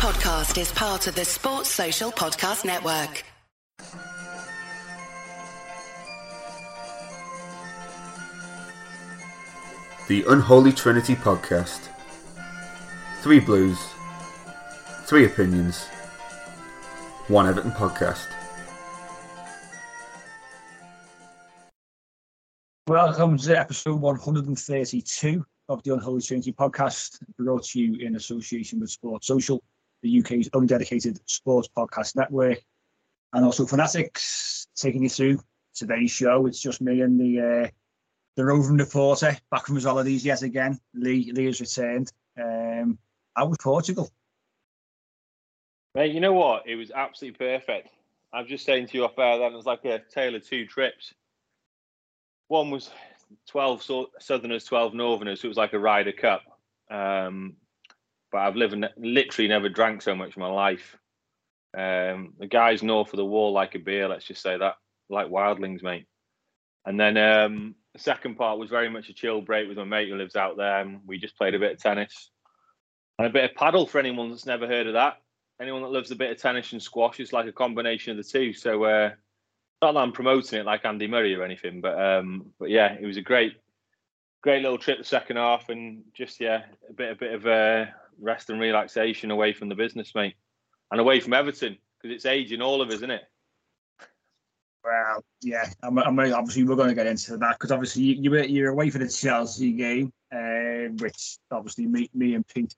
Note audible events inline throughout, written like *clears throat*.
podcast is part of the Sports Social Podcast Network. The Unholy Trinity Podcast. Three Blues, three opinions, one Everton podcast. Welcome to episode 132 of the Unholy Trinity podcast, brought to you in association with Sports Social, the UK's own dedicated sports podcast network, and also Fanatics taking you through today's show. It's just me and the uh, the roving reporter back from his holidays yet again. Lee Lee has returned. Um, how was Portugal? Mate, you know what? It was absolutely perfect. I'm just saying to you off air then it was like a tale of two trips. One was 12 Southerners, 12 Northerners. So it was like a Ryder Cup. Um, but I've lived literally never drank so much in my life. Um, the guys north of the wall like a beer, let's just say that, like wildlings, mate. And then um, the second part was very much a chill break with my mate who lives out there. And we just played a bit of tennis and a bit of padel for anyone that's never heard of that. Anyone that loves a bit of tennis and squash, it's like a combination of the two. So, uh, not that I'm promoting it like Andy Murray or anything, but um, but yeah, it was a great, great little trip the second half, and just yeah, a bit a bit of uh, rest and relaxation away from the business, mate, and away from Everton because it's aging all of us, isn't it? Well, yeah, I'm, I'm obviously we're going to get into that because obviously you, you you're away for the Chelsea game, uh, which obviously me, me and Pete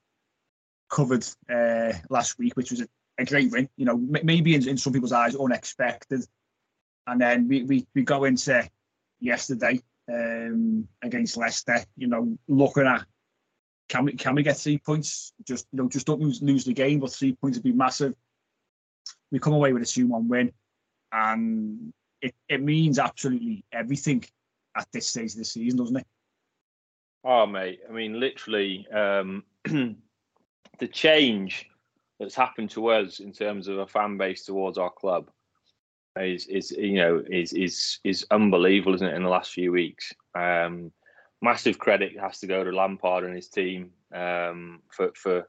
covered uh, last week, which was a, a great win. You know, maybe in, in some people's eyes unexpected, and then we, we, we go into yesterday um, against Leicester, you know, looking at can we can we get three points? Just you know, just don't lose, lose the game, but three points would be massive. We come away with a two-one win, and it, it means absolutely everything at this stage of the season, doesn't it? Oh, mate! I mean, literally, um, *clears throat* the change that's happened to us in terms of a fan base towards our club is is you know is is is unbelievable, isn't it? In the last few weeks, um, massive credit has to go to Lampard and his team um, for for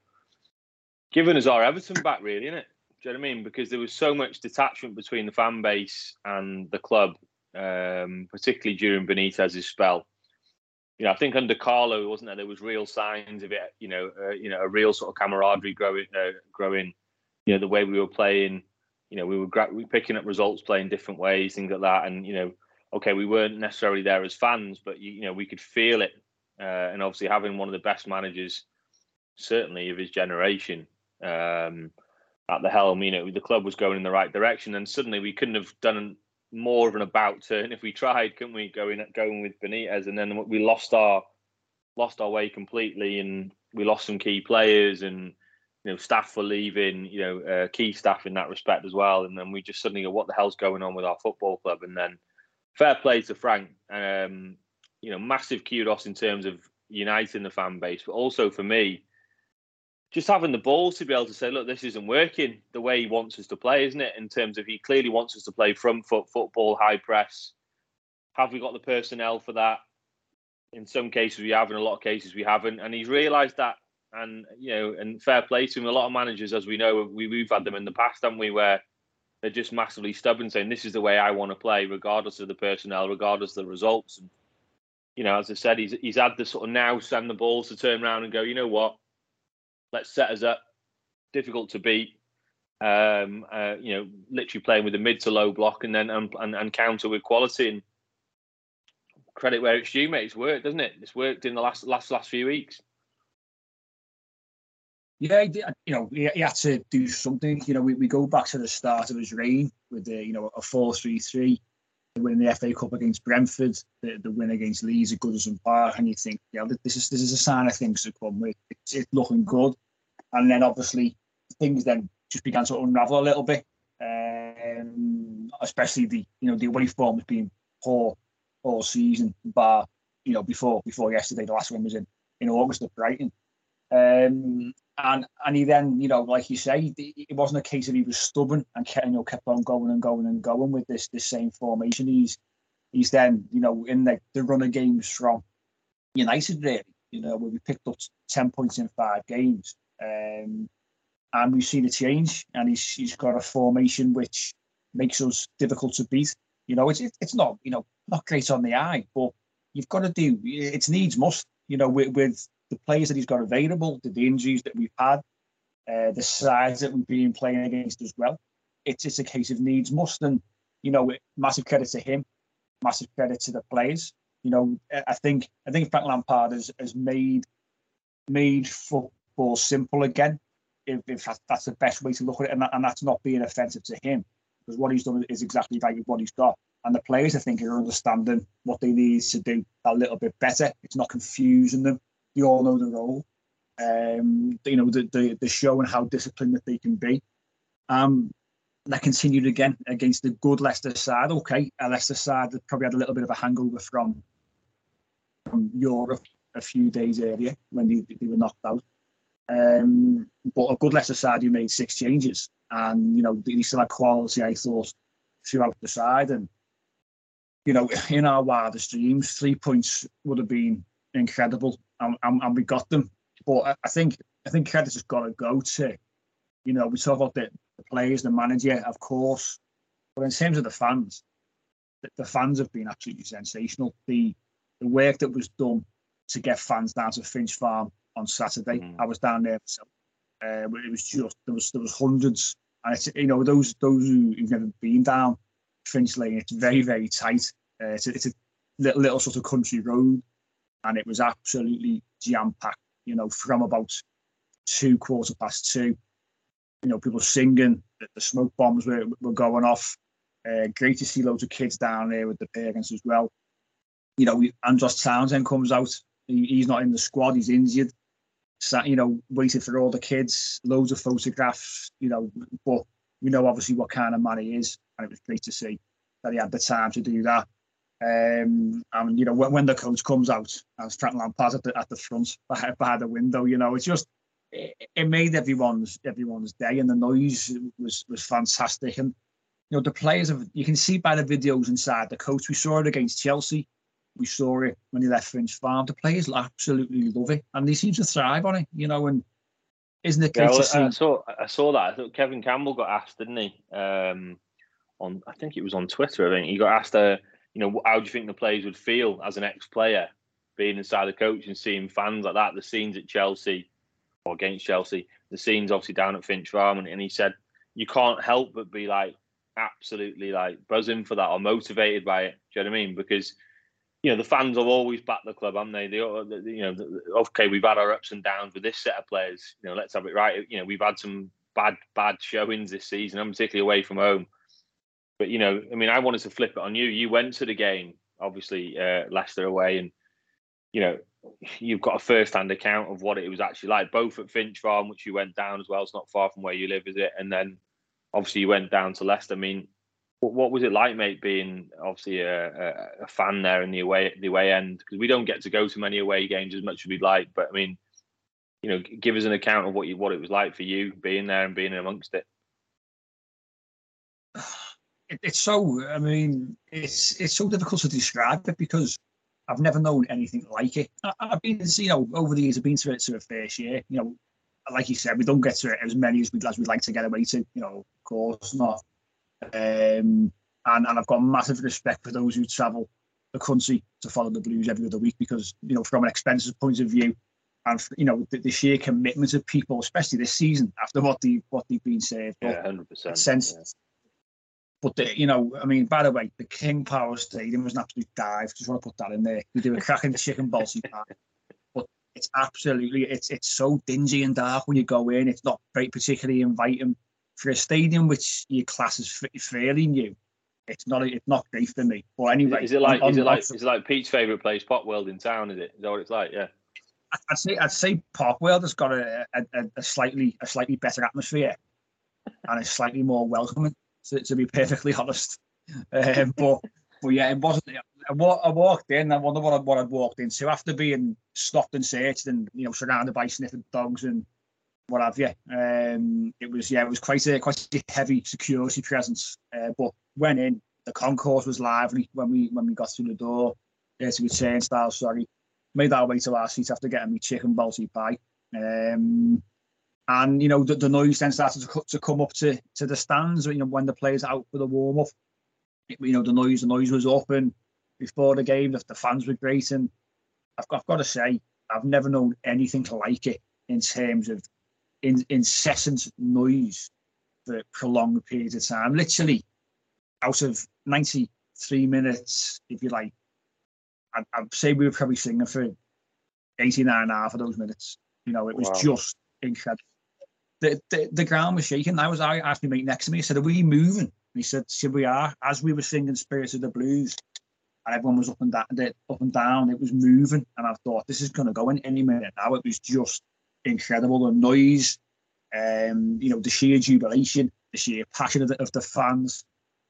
giving us our Everton back, really, isn't it? Do you know what I mean? Because there was so much detachment between the fan base and the club, um, particularly during Benitez's spell. You know, I think under Carlo, wasn't there? There was real signs of it. You know, uh, you know, a real sort of camaraderie growing, uh, growing. You know, the way we were playing, you know, we were, gra- we were picking up results, playing different ways, things like that. And you know, okay, we weren't necessarily there as fans, but you, you know, we could feel it. Uh, and obviously, having one of the best managers, certainly of his generation, um, at the helm, you know, the club was going in the right direction. And suddenly, we couldn't have done more of an about turn if we tried, couldn't we? Going going with Benitez, and then we lost our lost our way completely, and we lost some key players and you know, staff were leaving, you know, uh, key staff in that respect as well. And then we just suddenly go, what the hell's going on with our football club? And then fair play to Frank. Um, you know, massive kudos in terms of uniting the fan base, but also for me, just having the balls to be able to say, look, this isn't working the way he wants us to play, isn't it? In terms of he clearly wants us to play front foot football, high press. Have we got the personnel for that? In some cases we have, in a lot of cases we haven't. And he's realised that and you know, and fair play to him. A lot of managers, as we know, we, we've had them in the past, haven't we, where they're just massively stubborn, saying this is the way I want to play, regardless of the personnel, regardless of the results. And you know, as I said, he's he's had the sort of now send the balls to turn around and go, you know what, let's set us up. Difficult to beat. Um, uh, you know, literally playing with a mid to low block and then and, and, and counter with quality and credit where it's due, mate. It's worked, doesn't it? It's worked in the last last last few weeks. Yeah, you know, he, he, had to do something. You know, we, we go back to the start of his reign with the, you know, a 4-3-3, the win in the FA Cup against Brentford, the, the win against Leeds at Goodison Park, and you think, yeah, this is this is a sign of things to come. It's, it's looking good, and then obviously things then just began to unravel a little bit, um, especially the you know the away form has been poor all season, bar you know before before yesterday, the last one was in in August at Brighton. Um, and and he then, you know, like you say, it wasn't a case of he was stubborn and kept, you know, kept on going and going and going with this this same formation. He's he's then, you know, in the, the run of games from United, really, you know, where we picked up ten points in five games. Um, and we've seen a change, and he's he's got a formation which makes us difficult to beat. You know, it's it's not you know not great on the eye, but you've got to do it's needs must. You know, with, with the players that he's got available, the, injuries that we've had, uh, the sides that we've been playing against as well. It's just a case of needs must, and you know, massive credit to him, massive credit to the players. You know, I think I think Frank Lampard has, has made made football simple again. If, if that's the best way to look at it, and, that, and that's not being offensive to him, because what he's done is exactly right with what he's got. And the players, I think, are understanding what they need to do a little bit better. It's not confusing them. They all know the role. Um, you know, the, the, the showing how disciplined that they can be. Um, that continued again against the good Leicester side. Okay, a Leicester side that probably had a little bit of a hangover from from Europe a few days earlier when they, they were knocked out. Um, but a good Leicester side who made six changes, and you know they still had quality. I thought throughout the side, and you know in our wildest dreams, three points would have been incredible, and, and, and we got them. But I, think I think credit has got to go to, you know, we talk about the, the players, the manager, of course, but in terms of the fans, the, the fans have been absolutely sensational. The the work that was done to get fans down to Finch Farm on Saturday, mm. I was down there myself. Uh, it was just there was there was hundreds, and it's you know those those who've never been down Finch Lane, it's very very tight. Uh, it's, a, it's a little, little sort of country road, and it was absolutely jam packed. You know, from about two quarter past two, you know, people singing, the, the smoke bombs were were going off. Uh, great to see loads of kids down there with the parents as well. You know, Andros Townsend comes out. He, he's not in the squad. He's injured. Sat, you know, waiting for all the kids. Loads of photographs. You know, but we know obviously what kind of man he is, and it was great to see that he had the time to do that. Um, and you know when, when the coach comes out as Frank Lampard at the, at the front behind, behind the window, you know it's just it, it, made everyone's everyone's day, and the noise was was fantastic. And you know the players have you can see by the videos inside the coach. We saw it against Chelsea. We saw it when he left Finch Farm. The players absolutely love it, and they seem to thrive on it. You know, and isn't it great yeah, well, to see? I saw I saw that. I thought Kevin Campbell got asked, didn't he? Um, on I think it was on Twitter. I think he got asked. Uh, you know, how do you think the players would feel as an ex-player being inside the coach and seeing fans like that? The scenes at Chelsea or against Chelsea, the scenes obviously down at Finch Farm, and, and he said you can't help but be like absolutely like buzzing for that or motivated by it. Do you know what I mean? Because you know the fans have always backed the club, haven't they? They, you know, okay, we've had our ups and downs with this set of players. You know, let's have it right. You know, we've had some bad bad showings this season, and particularly away from home. But you know, I mean, I wanted to flip it on you. You went to the game, obviously uh, Leicester away, and you know, you've got a first-hand account of what it was actually like, both at Finch Farm, which you went down as well. It's not far from where you live, is it? And then obviously you went down to Leicester. I mean, what, what was it like, mate, being obviously a, a, a fan there in the away the away end? Because we don't get to go to many away games as much as we'd like. But I mean, you know, give us an account of what you what it was like for you being there and being amongst it *sighs* it, it's so. I mean, it's it's so difficult to describe it because I've never known anything like it. I, have been, you know, over the years, I've been to it to a first year. You know, like you said, we don't get to it as many as we'd as we'd like to get away to. You know, of course not. Um, and and I've got massive respect for those who travel the country to follow the Blues every other week because you know, from an expenses point of view, and you know the, the, sheer commitment of people, especially this season after what they what they've been saved. Yeah, hundred percent. Sense but the, you know, I mean, by the way, the King Power Stadium was an absolute dive. Just want to put that in there. We do a cracking chicken balls but it's absolutely it's it's so dingy and dark when you go in. It's not very particularly inviting for a stadium which your class is fairly new. It's not it's not great for me. But anyway, is it like on, is it like is it like Pete's favourite place, Pop World in town? Is it? Is that what it's like? Yeah. I'd say I'd say Pop World has got a, a, a slightly a slightly better atmosphere and it's slightly more welcoming to, to be perfectly *laughs* honest. Um, but but yeah, it wasn't. I, I walked in. I wonder what I, what I'd walked into after being stopped and searched and you know surrounded by sniffing dogs and what have you. Um, it was yeah, it was quite a quite a heavy security presence. Uh, but went in. The concourse was lively when we when we got through the door. Uh, to the turnstile, sorry. Made our way to our seats after getting me chicken balti pie. Um, and you know the, the noise then started to, to come up to to the stands. You know when the players out for the warm up, you know the noise the noise was up, and before the game the, the fans were great. And I've, I've got to say I've never known anything like it in terms of in, incessant noise for prolonged periods of time. Literally, out of 93 minutes, if you like, I'd, I'd say we were probably singing for 89 and a half of those minutes. You know, it was wow. just incredible. The, the, the ground was shaking. I was I asked my mate next to me, I said, Are we moving? And he said, Should we are. As we were singing Spirits of the Blues, and everyone was up and down, up and down. It was moving, and I thought this is going to go in any minute now. It was just incredible. The noise, um, you know, the sheer jubilation, the sheer passion of the, of the fans.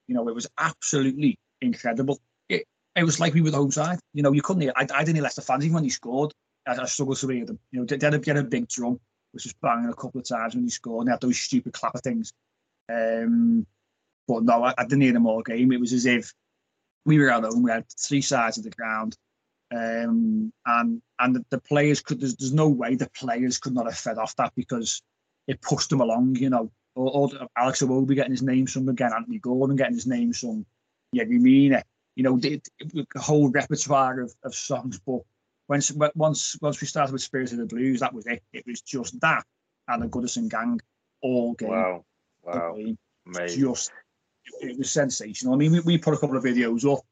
You know, it was absolutely incredible. It, it was like we were the home side. You know, you couldn't hear. I, I didn't hear Leicester fans even when he scored. I, I struggled to hear them. You know, they, had a, they had a big drum, which was banging a couple of times when he scored. And they had those stupid clapper things. Um, but no, I, I didn't hear them all game. It was as if we were at home. We had three sides of the ground, um, and and the, the players could. There's, there's no way the players could not have fed off that because it pushed them along. You know, or, or Alex Iwobi getting his name sung again, Anthony Gordon getting his name sung. Yeah, we mean it. You know, the, the whole repertoire of, of songs. But once once once we started with Spirits of the Blues, that was it. It was just that and the Goodison Gang all game. Wow, wow, just it was sensational. I mean, we, we put a couple of videos up.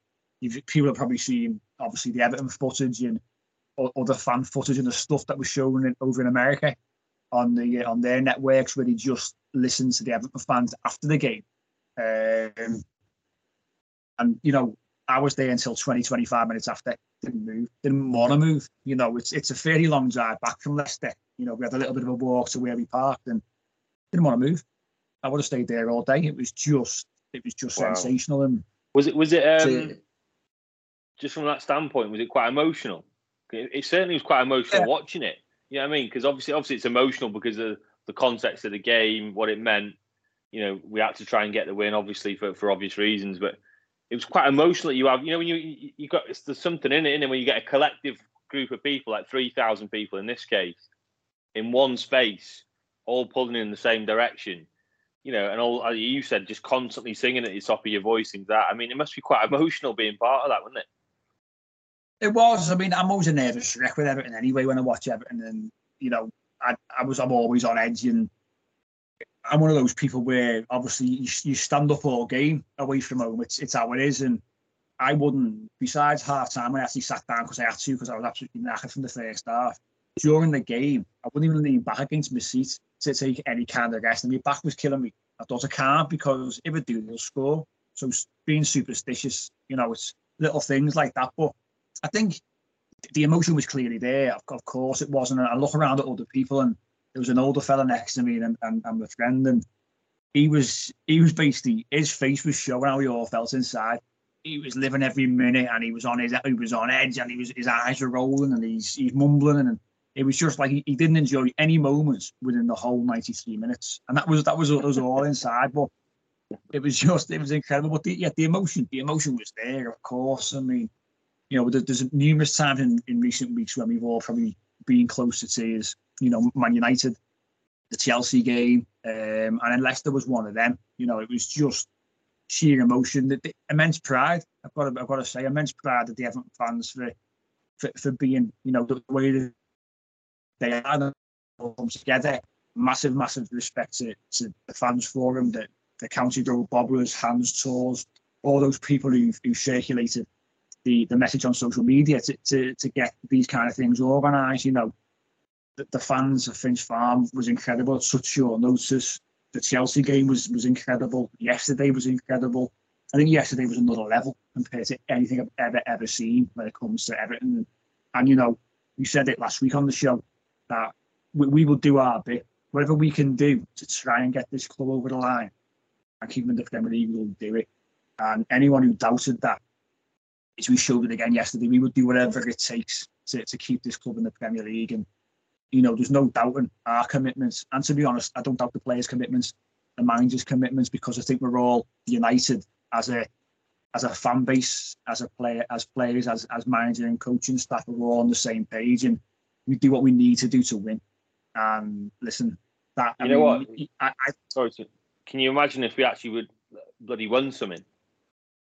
People have probably seen, obviously, the Everton footage and other fan footage and the stuff that was shown in, over in America on the on their networks where they just listened to the Everton fans after the game. Um, and you know, I was there until 20, 25 minutes after. Didn't move, didn't want to move. You know, it's it's a fairly long drive back from Leicester. You know, we had a little bit of a walk to where we parked and didn't want to move. I would have stayed there all day. It was just it was just wow. sensational. And was it was it um, to, just from that standpoint? Was it quite emotional? It, it certainly was quite emotional yeah. watching it. You know what I mean? Because obviously, obviously, it's emotional because of the context of the game, what it meant. You know, we had to try and get the win, obviously, for, for obvious reasons. But it was quite emotional. You have, you know, when you you got there's something in it, and when you get a collective group of people, like three thousand people in this case, in one space, all pulling in the same direction you know, and all you said, just constantly singing at the top of your voice and that. I mean, it must be quite emotional being part of that, wouldn't it? It was. I mean, I'm always a nervous wreck with Everton anyway when I watch Everton, and you know, I, I was, I'm always on edge, and I'm one of those people where obviously you, you stand up all game away from home. It's it's how it is, and I wouldn't. Besides half time, I actually sat down because I had to because I was absolutely knackered from the first half. During the game, I wouldn't even lean back against my seat to take any kind of rest. And my back was killing me. I thought I can't because if I do, they'll score. So being superstitious, you know, it's little things like that. But I think the emotion was clearly there. Of course, it wasn't. I look around at other people, and there was an older fella next to me, and, and, and my friend, and he was he was basically his face was showing how he all felt inside. He was living every minute, and he was on his he was on edge, and he was his eyes were rolling, and he's he's mumbling, and it was just like he, he didn't enjoy any moments within the whole 93 minutes, and that was that was, was all inside. But it was just it was incredible. But the, yeah, the emotion the emotion was there, of course. I mean, you know, there's numerous times in, in recent weeks when we've all probably been close to tears. You know, Man United, the Chelsea game, um, and then Leicester was one of them. You know, it was just sheer emotion, the, the immense pride. I've got to, I've got to say, immense pride of the Everton fans for for, for being, you know, the way they are come together. Massive, massive respect to, to the fans forum, the, the county road bobblers, hands tours, all those people who who circulated the, the message on social media to, to, to get these kind of things organised. You know, the, the fans of Finch Farm was incredible such short notice. The Chelsea game was was incredible. Yesterday was incredible. I think yesterday was another level compared to anything I've ever ever seen when it comes to Everton. And you know, you said it last week on the show that we, we will do our bit, whatever we can do to try and get this club over the line and keep them in the Premier League, we'll do it. And anyone who doubted that, as we showed it again yesterday, we would do whatever it takes to, to keep this club in the Premier League. And, you know, there's no doubting our commitments. And to be honest, I don't doubt the players' commitments, the manager's commitments, because I think we're all united as a as a fan base, as a player, as players, as as manager and coaching staff, we're all on the same page. And we do what we need to do to win. And listen, That you know what? I, I, Sorry, to, can you imagine if we actually would bloody won something?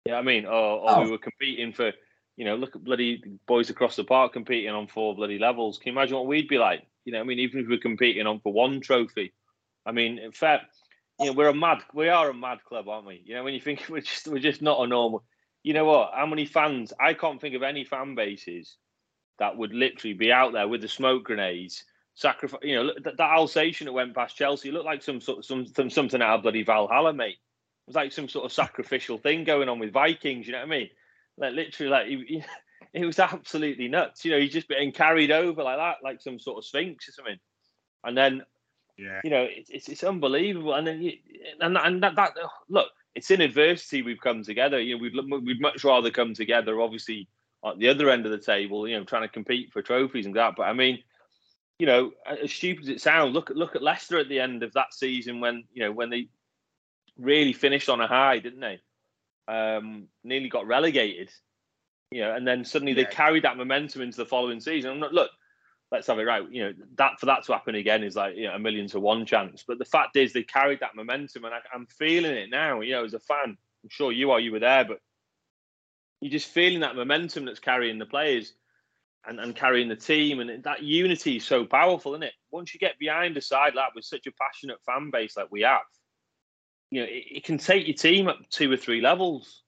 Yeah, you know I mean, or, or Oh. we were competing for, you know, look at bloody boys across the park competing on four bloody levels. Can you imagine what we'd be like? You know, I mean, even if we we're competing on for one trophy, I mean, in fact, you know, we're a mad, we are a mad club, aren't we? You know, when you think *laughs* we're just, we're just not a normal. You know what? How many fans? I can't think of any fan bases that would literally be out there with the smoke grenades sacrifice. You know, that, that Alsatian that went past Chelsea looked like some sort of some, some something out of bloody Valhalla, mate. It was like some sort of sacrificial thing going on with Vikings. You know what I mean? Like literally, like he, he, *laughs* it was absolutely nuts. You know, he's just getting carried over like that, like some sort of sphinx or something. And then, yeah, you know, it's it's, it's unbelievable. And then, you, and and that, that look, it's in adversity we've come together. You know, we'd we'd much rather come together, obviously, at the other end of the table. You know, trying to compete for trophies and that. But I mean you know, as stupid as it sounds, look at look at Leicester at the end of that season when you know when they really finished on a high, didn't they? Um, nearly got relegated, you know, and then suddenly Yeah. they carried that momentum into the following season. I'm not look, let's have it right. You know, that for that to happen again is like you know a million to one chance. But the fact is, they carried that momentum, and I, I'm feeling it now. You know, as a fan, I'm sure you are. You were there, but you're just feeling that momentum that's carrying the players and, and carrying the team. And that unity is so powerful, isn't it? Once you get behind a side like with such a passionate fan base like we have, you know, it, it can take your team up two or three levels.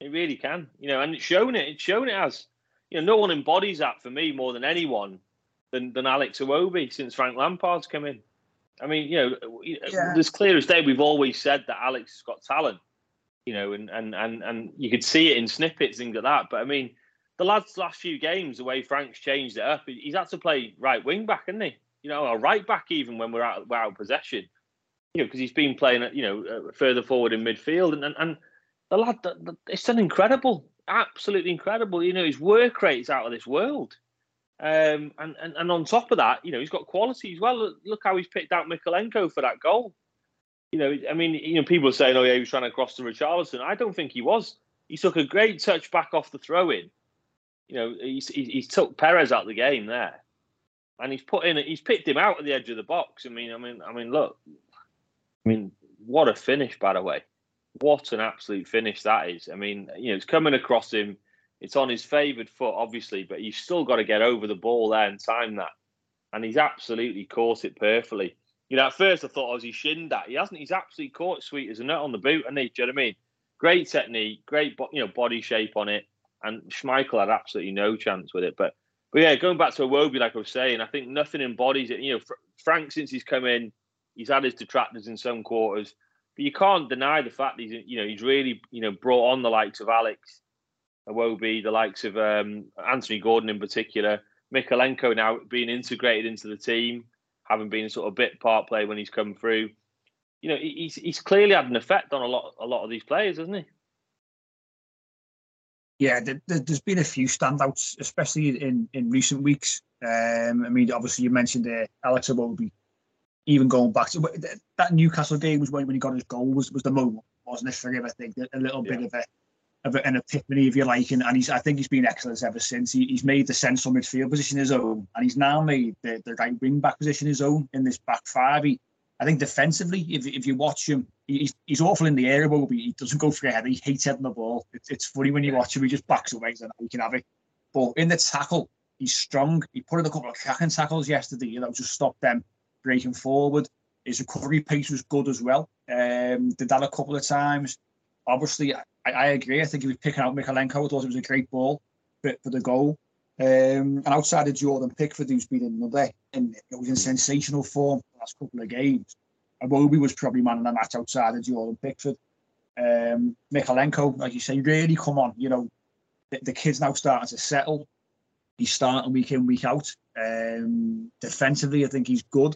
It really can, you know, and it's shown it. It's shown it as, you know, no one embodies that for me more than anyone than, than Alex Iwobi since Frank Lampard's come in. I mean, you know, Yeah. as clear as day, we've always said that Alex has got talent, you know, and and and and you could see it in snippets, things like that. But I mean, the lads last few games, the way Frank's changed it up, he's had to play right wing back, hasn't he? You know, or right back even when we're out, we're out of possession. You know, because he's been playing, you know, uh, further forward in midfield, and and, and the lad, the, the, it's done incredible, absolutely incredible. You know, his work rate is out of this world. Um, and, and and on top of that, you know, he's got quality as well. Look, look how he's picked out Mykolenko for that goal. You know, I mean, you know, people are saying, "Oh yeah, he was trying to cross to Richarlison." I don't think he was. He took a great touch back off the throw in. You know, he's, he, he took Perez out of the game there, and he's put in, he's picked him out at the edge of the box. I mean, I mean, I mean, look, I mean, what a finish, by the way. What an absolute finish that is. I mean, you know, it's coming across him. It's on his favoured foot, obviously, but he's still got to get over the ball there and time that. And he's absolutely caught it perfectly. You know, at first I thought, oh, has he shinned that? He hasn't. He's absolutely caught it sweet as a nut on the boot, and he, do you know what I mean? Great technique, great, you know, body shape on it. And Schmeichel had absolutely no chance with it. But, but yeah, going back to Iwobi, like I was saying, I think nothing embodies it. You know, Fr- Frank, since he's come in, he's had his detractors in some quarters, but you can't deny the fact that he's, you know, he's really, you know, brought on the likes of Alex, Iwobi, the likes of um, Anthony Gordon in particular, Mykolenko now being integrated into the team, having been sort of bit part player when he's come through. You know, he's he's clearly had an effect on a lot a lot of these players, hasn't he? yeah, there, there- there's been a few standouts, especially in, in recent weeks. Um, I mean, obviously you mentioned uh, Alex Iwobi, even going back to that- that Newcastle game was when, when he got his goal was, was the moment, wasn't it for him? I think a little bit of a of an epiphany, if you like, and, and he's I think he's been excellent ever since. He, he's made the central midfield position his own, and he's now made the, the right wing back position his own in this back five. He, I think defensively, if, if you watch him, he's, he's awful in the air, but he doesn't go for a header. He hates heading the ball. It's, it's funny when you watch him, he just backs away and he can have it. But in the tackle, he's strong. He put in a couple of cracking tackles yesterday, you know, just stop them breaking forward. His recovery pace was good as well. Um, did that a couple of times. Obviously, I, I agree. I think he was picking out Mykolenko. I thought it was a great ball for, for the goal. Um, and outside of Jordan Pickford, who's been another, and it was in sensational form the last couple of games. Iwobi was probably man of the match outside of Jordan Pickford. Um, like you say, really come on. You know, the, the kid's now starting to settle. He's starting week in, week out. Um, defensively, I think he's good.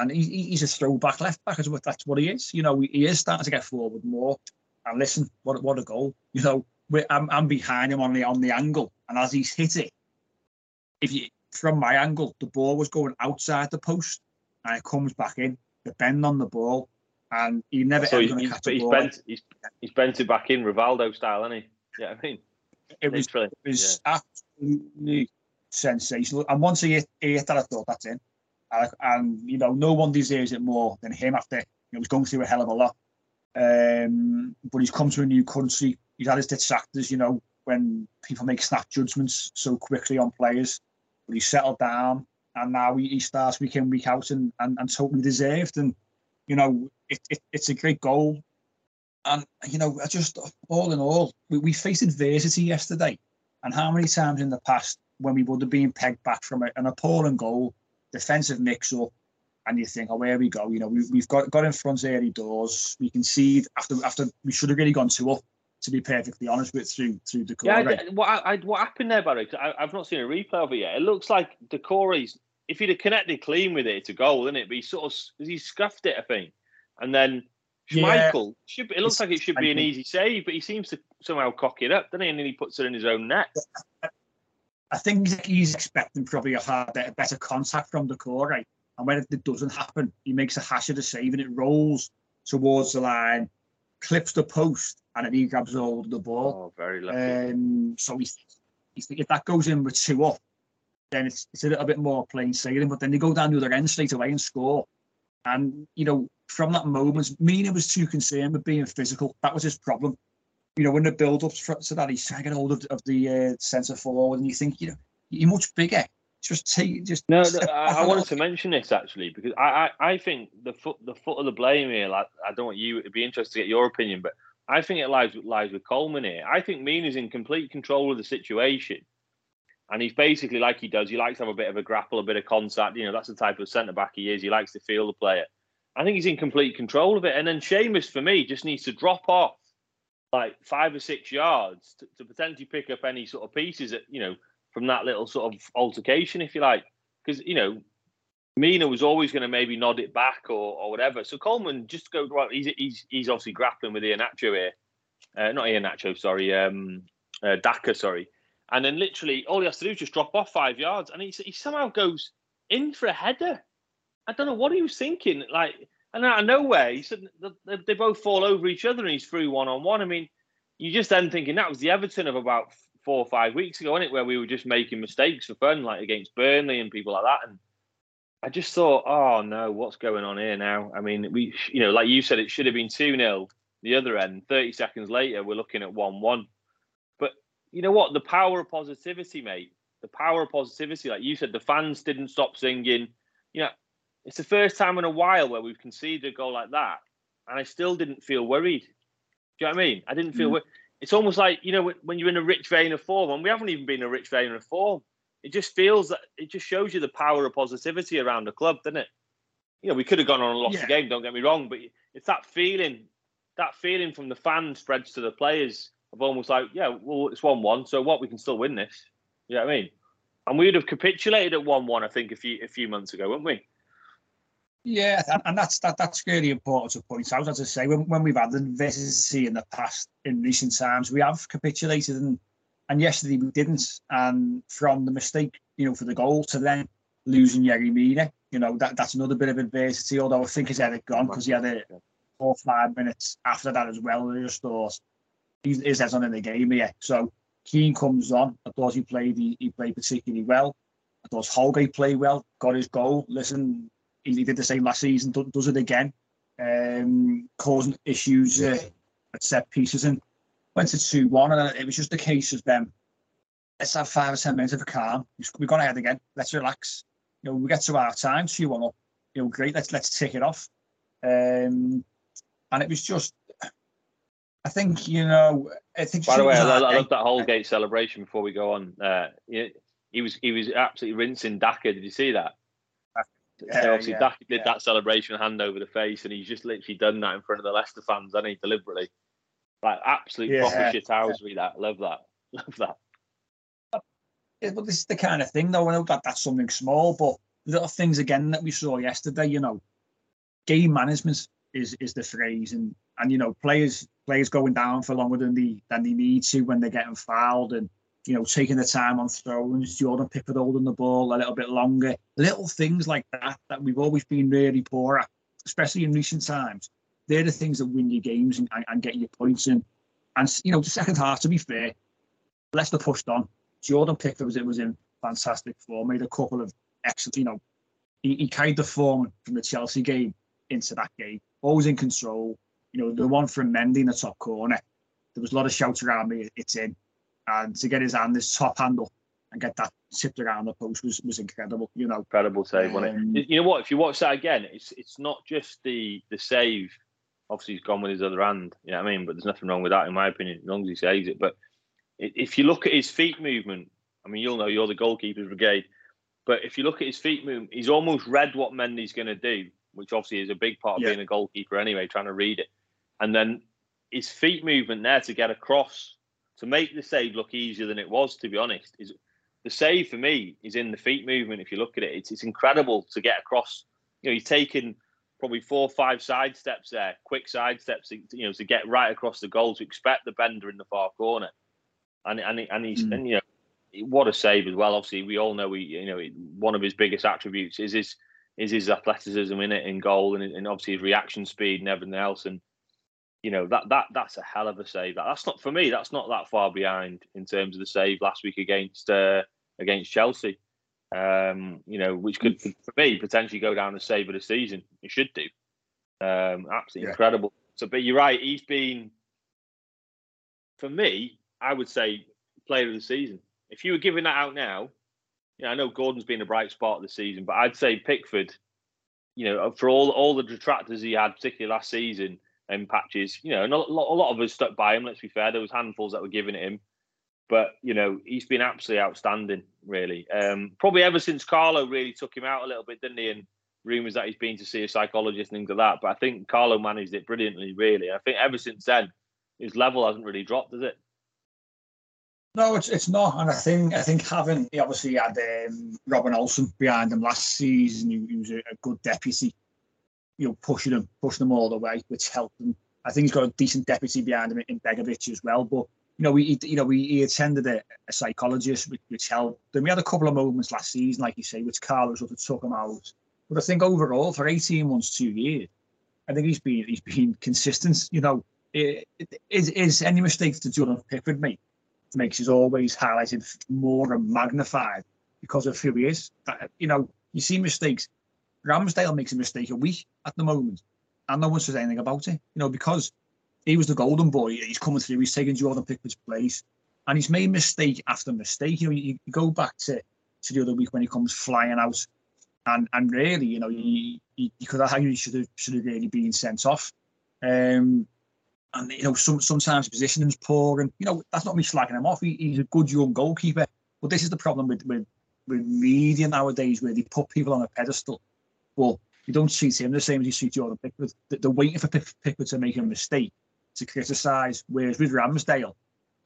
And he, he- he's a throwback left back. That's what, that's what he is. You know, he is starting to get forward more. And listen, what what a goal! You know, I'm I'm behind him on the on the angle, and as he's hit it, if you from my angle, the ball was going outside the post, and it comes back in. The bend on the ball, and he never So ever he's, he's, he's bent he's, he's bent it back in Rivaldo style, hasn't he? Yeah, I mean, it was it was absolutely sensational. And once he hit, he hit that, I thought that's in. And, you know no one deserves it more than him after you know, he's going through a hell of a lot. Um, but he's come to a new country. He's had his detractors, you know, when people make snap judgments so quickly on players. But he's settled down, and now he, he starts week in week out, and, and, and totally deserved. And you know, it, it, it's a great goal. And you know, I just all in all, we, we faced adversity yesterday. And how many times in the past when we would have been pegged back from an appalling goal, defensive mix up, and you think, oh, here we go. You know, we, we've got got in front of early doors. We concede after after we should have really gone two up. To be perfectly honest with through through the yeah, what I, what happened there, Barry? I, have not seen a replay of it yet. It looks like Doucouré's if he'd have connected clean with it, it's a goal, isn't it? But he sort of he scuffed it, I think, and then Schmeichel yeah. should. It looks it's, like it should be an easy save, but he seems to somehow cock it up, doesn't he? And then he puts it in his own net. I think he's expecting probably a hard, a better contact from the core, right? And when it doesn't happen, he makes a hash of the save and it rolls towards the line, clips the post, and then he grabs hold of the ball. Oh, very lucky. Um, so he's, he's, thinking if that goes in with two up, then it's, it's a little bit more plain sailing. But then they go down the other end straight away and score. And, you know, from that moment, Mina was too concerned with being physical. That was his problem. You know, when the build up to that, he's trying to get hold of, of the uh, centre forward, and you think, you know, you're much bigger. Just take, just no. I, I wanted to mention this actually because I, I, I think the foot, the foot of the blame here. Like, I don't want you. It'd be interesting to get your opinion, but I think it lies lies with Coleman here. I think Mina's in complete control of the situation, and he's basically like he does. He likes to have a bit of a grapple, a bit of contact. You know, that's the type of centre back he is. He likes to feel the player. I think he's in complete control of it. And then Seamus, for me, just needs to drop off like five or six yards to, to potentially pick up any sort of pieces that you know from that little sort of altercation, if you like. Because, you know, Mina was always going to maybe nod it back or, or whatever. So Coleman just go right. He's, he's he's obviously grappling with Iheanacho here, uh, not Iheanacho, sorry, um, uh, Daka, sorry. And then literally all he has to do is just drop off five yards, and he he somehow goes in for a header. I don't know what he was thinking. Like, and out of nowhere, he said they, both fall over each other, and he's through one on one. I mean, you just then thinking that was the Everton of about four or five weeks ago, and it, where we were just making mistakes for fun, like against Burnley and people like that. And I just thought, oh no, what's going on here now? I mean, we, you know, like you said, it should have been 2 0 the other end. 30 seconds later, we're looking at 1 1. But you know what? The power of positivity, mate. The power of positivity. Like you said, the fans didn't stop singing. You know, it's the first time in a while where we've conceded a goal like that. And I still didn't feel worried. Do you know what I mean? I didn't feel mm. worried it's almost like you know when you're in a rich vein of form, and we haven't even been in a rich vein of form. It just feels that it just shows you the power of positivity around the club, doesn't it? You know, we could have gone on and lost yeah. the game. Don't get me wrong, but it's that feeling, that feeling from the fans spreads to the players of almost like, yeah, well, it's one-one, so what? We can still win this. You know what I mean? And we would have capitulated at one-one, I think, a few a few months ago, wouldn't we? Yeah, and that's that, that's really important to point out. As I say, when, when we've had adversity in the past, in recent times, we have capitulated, and and yesterday we didn't. And from the mistake, you know, for the goal to then losing Yerry Mina, you know, that that's another bit of adversity. Although I think his head had gone because he had it four five minutes after that as well. I just thought his head's on in the game here. So Keane comes on. I thought he played he, he played particularly well. I thought Holgate played well, got his goal. Listen, he did the same last season, does it again, um, causing issues uh, at set pieces and went to 2 1. And it was just a case of them, let's have five or 10 minutes of a calm. We've gone ahead again. Let's relax. You know, we get to our time, 2 1 up. You know, great. Let's let's take it off. Um, and it was just, I think, you know, I think. By the way, I, love, I love that Holgate celebration before we go on. Uh, he, he was he was absolutely rinsing Daka. Did you see that? Yeah, so obviously, yeah, did yeah. that celebration hand over the face, and he's just literally done that in front of the Leicester fans, and he deliberately, like absolute yeah, proper shit housery. That love that, *laughs* love that. Yeah, but this is the kind of thing, though. I know that that's something small, but little things again that we saw yesterday. You know, game management is is the phrase, and and you know players players going down for longer than they than they need to when they're getting fouled, and you know, taking the time on throws, Jordan Pickford holding the ball a little bit longer, little things like that that we've always been really poor at, especially in recent times. They're the things that win your games and, and get your points in. And you know, the second half, to be fair, Leicester pushed on. Jordan Pickford was it was in fantastic form, made a couple of excellent, you know, he, he carried the form from the Chelsea game into that game. Always in control. You know, the one from Mendy in the top corner, there was a lot of shouts around me, it's in. And to get his hand, this top handle, and get that tipped around the post was, was incredible, you know. Incredible save, wasn't Um, it? You know what? If you watch that again, it's it's not just the the save. Obviously, he's gone with his other hand. You know what I mean? But there's nothing wrong with that, in my opinion, as long as he saves it. But if you look at his feet movement, I mean, you'll know you're the goalkeeper's brigade. But if you look at his feet movement, he's almost read what Mendy's going to do, which obviously is a big part of Yeah. being a goalkeeper anyway, trying to read it. And then his feet movement there to get across to make the save look easier than it was, to be honest, is the save for me is in the feet movement. If you look at it, it's it's incredible to get across. You know, he's taking probably four or five side steps there, quick side steps, you know, to get right across the goal to expect the bender in the far corner, and and and he's Mm. and you know what a save as well. Obviously, we all know we you know one of his biggest attributes is his is his athleticism in it in goal and, and obviously his reaction speed and everything else and you know that that that's a hell of a save. That, that's not for me. That's not that far behind in terms of the save last week against uh, against Chelsea. Um, you know, which could for me potentially go down the save of the season. It should do. Um, absolutely Yeah. incredible. So, but you're right. He's been for me. I would say player of the season. If you were giving that out now, you know, I know Gordon's been a bright spot of the season, but I'd say Pickford. You know, for all all the detractors he had, particularly last season, and patches. You know, and a lot, a lot of us stuck by him. Let's be fair. There was handfuls that were given him, but you know, he's been absolutely outstanding. Really, um, probably ever since Carlo really took him out a little bit, didn't he? And rumours that he's been to see a psychologist and things like that. But I think Carlo managed it brilliantly. Really, I think ever since then, his level hasn't really dropped, has it? No, it's it's not, and I think I think having he obviously had um, Robin Olsen behind him last season, he, he was a, a good deputy, you know, pushing him, pushing him all the way, which helped him. I think he's got a decent deputy behind him in Begovic as well. But you know, we you know we he attended a, a psychologist, which, which helped. Then we had a couple of moments last season, like you say, which Carlos sort of took him out. But I think overall, for eighteen months, two years, I think he's been he's been consistent. You know, it, it, is is any mistakes that Jordan Pickford made makes us always highlighted more and magnified because of who he is. You know, you see mistakes. Ramsdale makes a mistake a week at the moment, and no one says anything about it. You know, because he was the golden boy. He's coming through. He's taking Jordan Pickford's place, and he's made mistake after mistake. You know, you, you go back to, to the other week when he comes flying out, and and really, you know, you, you, you could how he should have should have really been sent off. Um, and you know, some sometimes positioning's poor, and you know that's not me slagging him off. He, he's a good young goalkeeper, but this is the problem with with with media nowadays, where they put people on a pedestal, but you don't treat him the same as you treat Jordan Pickford. They- They're waiting for Pick- Pickford to make a mistake to criticise. Whereas with Ramsdale,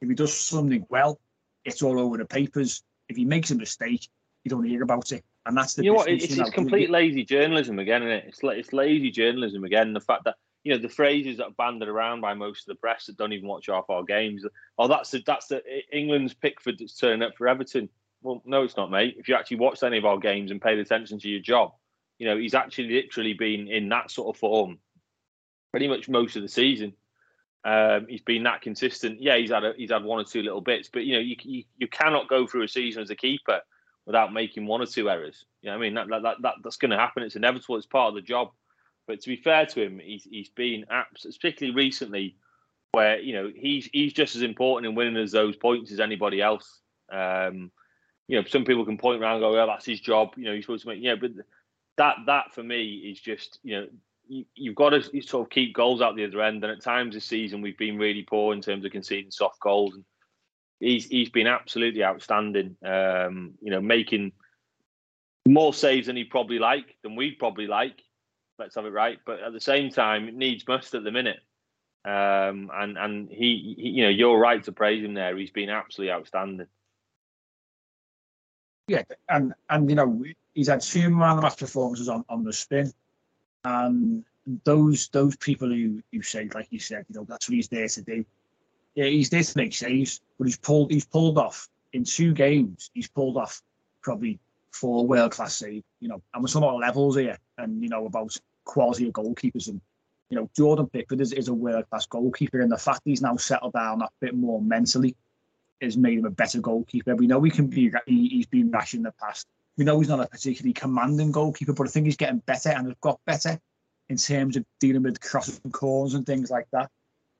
if he does something well, it's all over the papers. If he makes a mistake, you don't hear about it, and that's the you know what? It's, it's complete lazy journalism again, isn't it? It's like it's lazy journalism again. The fact that you know the phrases that are banded around by most of the press that don't even watch half our games. Oh, that's the that's the England's Pickford that's turning up for Everton. Well, no, it's not, mate. If you actually watched any of our games and paid attention to your job, you know he's actually literally been in that sort of form pretty much most of the season. Um, he's been that consistent. Yeah, he's had a, he's had one or two little bits, but you know you, you you cannot go through a season as a keeper without making one or two errors. You know I mean? That, that, that, that that's going to happen. It's inevitable. It's part of the job. But to be fair to him, he's he's been absolutely, particularly recently, where you know he's he's just as important in winning as those points as anybody else. Um, you know, some people can point around and go, "Well, that's his job." You know, he's supposed to make. Yeah, but that that for me is just you know you, you've got to sort of keep goals out the other end. And at times this season we've been really poor in terms of conceding soft goals. And he's he's been absolutely outstanding. Um, you know, making more saves than he'd probably like, than we'd probably like. Let's have it right. But at the same time, it needs must at the minute. Um, and and he, he, you know, you're right to praise him there. He's been absolutely outstanding. Yeah, and and you know he's had two man of the match performances on, on the spin, and those those people who you say like you said, you know that's what he's there to do. Yeah, he's there to make saves, but he's pulled he's pulled off in two games. He's pulled off probably four world class saves. You know, and we're talking about levels here, and you know about quality of goalkeepers and. You know, Jordan Pickford is, is a world class goalkeeper, and the fact he's now settled down a bit more mentally has made him a better goalkeeper. We know he can be he, he's been rash in the past, we know he's not a particularly commanding goalkeeper, but I think he's getting better and has got better in terms of dealing with crossing corners and things like that.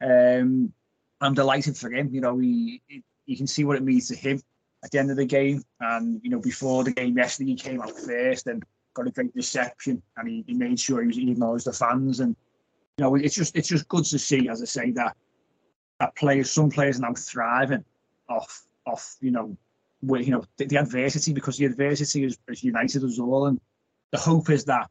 Um, I'm delighted for him. You know, he, he you can see what it means to him at the end of the game. And you know, before the game yesterday, he came out first and got a great reception, and he, he made sure he, was, acknowledged the fans. And you know, it's just it's just good to see, as I say, that that players, some players now thriving off off you know, you know the, the adversity because the adversity has, united us all, and the hope is that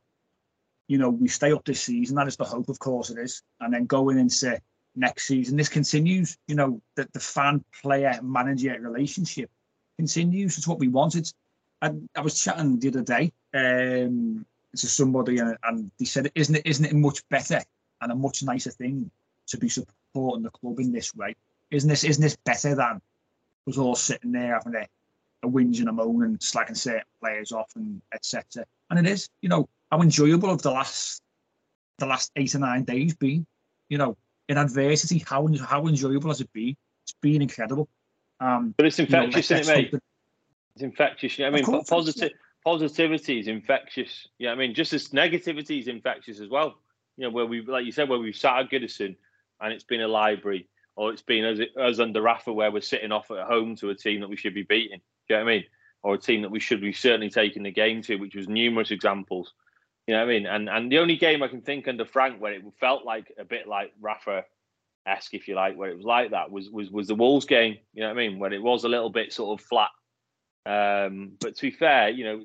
you know we stay up this season. That is the hope, of course, it is, and then going into next season, this continues. You know that the fan player manager relationship continues. It's what we wanted. And I was chatting the other day um, to somebody, and, and they said, "Isn't it? Isn't it much better and a much nicer thing to be supporting the club in this way? Isn't this? Isn't this better than us all sitting there having a, a whinge and a moan and slacking certain players off and etc. And it is, you know, how enjoyable of the last the last eight or nine days been. You know, in adversity, how how enjoyable has it been? It's been incredible. Um, but it's infectious, you know, isn't it, mate? It's infectious. You know, I mean, positive positivity is infectious. Yeah, I mean, just as negativity is infectious as well. You know, where we, like you said, where we've sat at Goodison and it's been a library, or it's been as as under Rafa where we're sitting off at home to a team that we should be beating. You know what I mean? Or a team that we should be certainly taking the game to, which was numerous examples. You know what I mean? And and the only game I can think under Frank where it felt like a bit like Rafa esque, if you like, where it was like that was was was the Wolves game. You know what I mean? When it was a little bit sort of flat. Um, but to be fair, you know,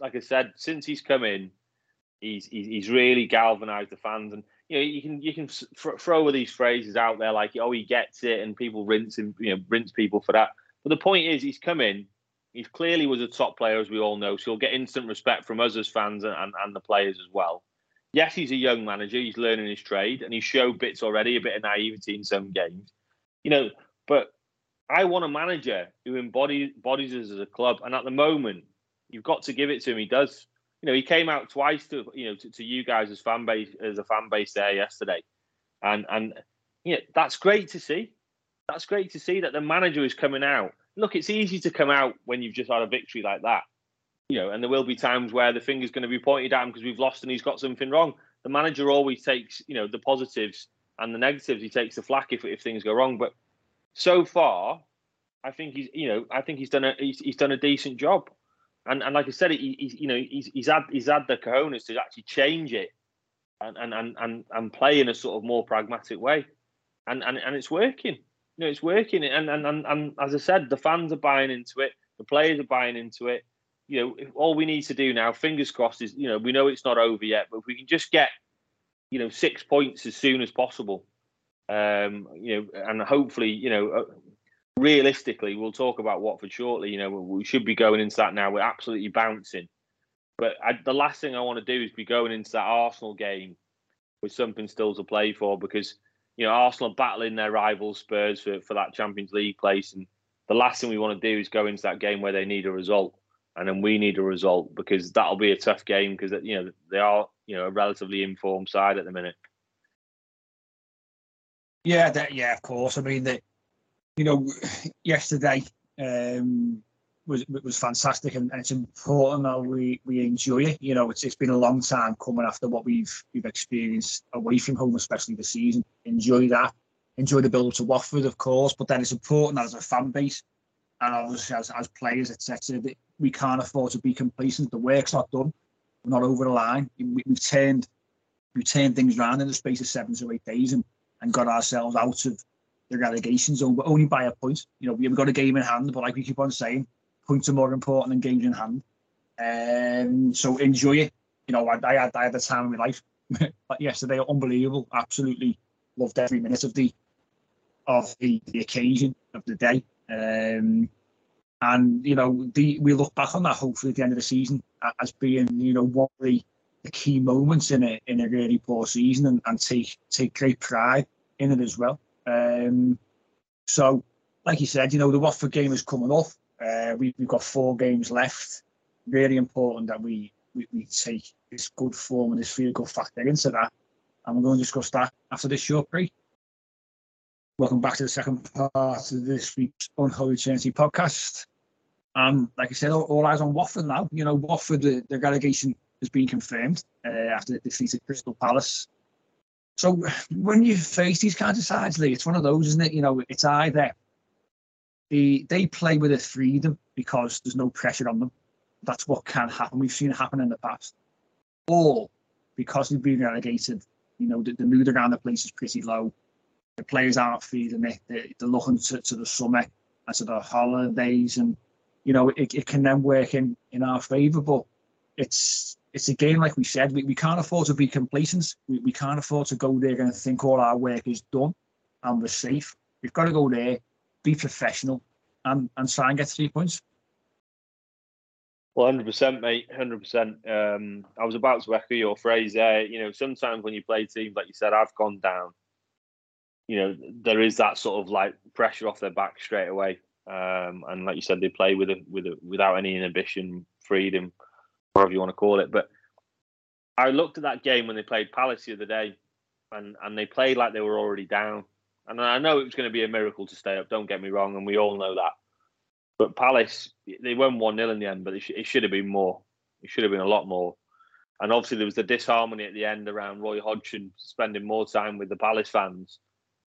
like I said, since he's come in, he's he's, he's really galvanised the fans, and you know, you can you can throw all these phrases out there like, oh, he gets it, and people rinse him, you know, rinse people for that. But the point is, he's come in. He clearly was a top player, as we all know, so he'll get instant respect from us as fans and, and, and the players as well yes, he's a young manager. He's learning his trade, and he showed bits already, a bit of naivety in some games. You know, but I want a manager who embodies, embodies us as a club. And at the moment, you've got to give it to him. He does. You know, he came out twice to you know to, to you guys as fan base as a fan base there yesterday, and and yeah, that's great to see. That's great to see that the manager is coming out. Look, it's easy to come out when you've just had a victory like that you know, and there will be times where the finger's going to be pointed at him because we've lost and he's got something wrong. The manager always takes, you know, the positives and the negatives. He takes the flack if, if things go wrong. But so far, I think he's, you know, I think he's done a he's, he's done a decent job. And and like I said, he, he's you know he's he's had he's had the cojones to actually change it and and and and, and play in a sort of more pragmatic way, and and and it's working. You know, it's working. And and and, and as I said, the fans are buying into it. The players are buying into it you know, all we need to do now, fingers crossed, is you know we know it's not over yet, but if we can just get you know six points as soon as possible, um, you know, and hopefully, you know, uh, realistically, we'll talk about Watford shortly. You know, we should be going into that now. We're absolutely bouncing, but I, the last thing I want to do is be going into that Arsenal game with something still to play for because you know Arsenal battling their rivals Spurs for, for that Champions League place, and the last thing we want to do is go into that game where they need a result and then we need a result because that'll be a tough game because you know they are you know a relatively informed side at the minute. Yeah, that, yeah, of course. I mean, that you know, *sighs* yesterday um, was was fantastic, and, and, it's important that we we enjoy it. You know, it's it's been a long time coming after what we've we've experienced away from home, especially the season. Enjoy that. Enjoy the build up to Watford, of course, but then it's important as a fan base and obviously as, as players, etc That we can't afford to be complacent. The work's not done. We're not over the line. We, have turned we've turned things around in the space of seven to eight days and, and got ourselves out of the relegation zone, but only by a point. You know, we've got a game in hand, but like we keep on saying, points are more important than games in hand. Um, so enjoy it. You know, I, I had I had the time of my life *laughs* yesterday. Unbelievable. Absolutely loved every minute of the of the, the occasion of the day. Um, and you know, the, we look back on that hopefully at the end of the season as being you know one of the, the key moments in a in a really poor season, and, and take take great pride in it as well. Um, so, like you said, you know, the Watford game is coming up. Uh, we, have got four games left. Really important that we, we, we take this good form and this good factor into that. And we're going to discuss that after this short break. Welcome back to the second part of this week's Unholy Trinity podcast. Um, like I said, all, all, eyes on Watford now. You know, Watford, the, the relegation has been confirmed uh, after the defeat at Crystal Palace. So when you face these kinds of sides, Lee, it's one of those, isn't it? You know, it's either the, they play with a freedom because there's no pressure on them. That's what can happen. We've seen it happen in the past. Or because they've been relegated, you know, the, the mood around the place is pretty low. The players aren't feeding it. They're, they're looking to, to the summer and to the holidays and you know, it, it can then work in, in our favour. But it's it's a game, like we said, we, we can't afford to be complacent. We, we can't afford to go there and think all our work is done and we're safe. We've got to go there, be professional, and, and try and get three points. Well, hundred percent, mate. Hundred percent. Um, I was about to echo your phrase there. You know, sometimes when you play teams, like you said, I've gone down. You know, there is that sort of like pressure off their back straight away. Um, and like you said, they play with a, with a, without any inhibition, freedom, whatever you want to call it. But I looked at that game when they played Palace the other day, and and they played like they were already down. And I know it was going to be a miracle to stay up. Don't get me wrong, and we all know that. But Palace, they won one 0 in the end, but it, sh- it should have been more. It should have been a lot more. And obviously, there was the disharmony at the end around Roy Hodgson spending more time with the Palace fans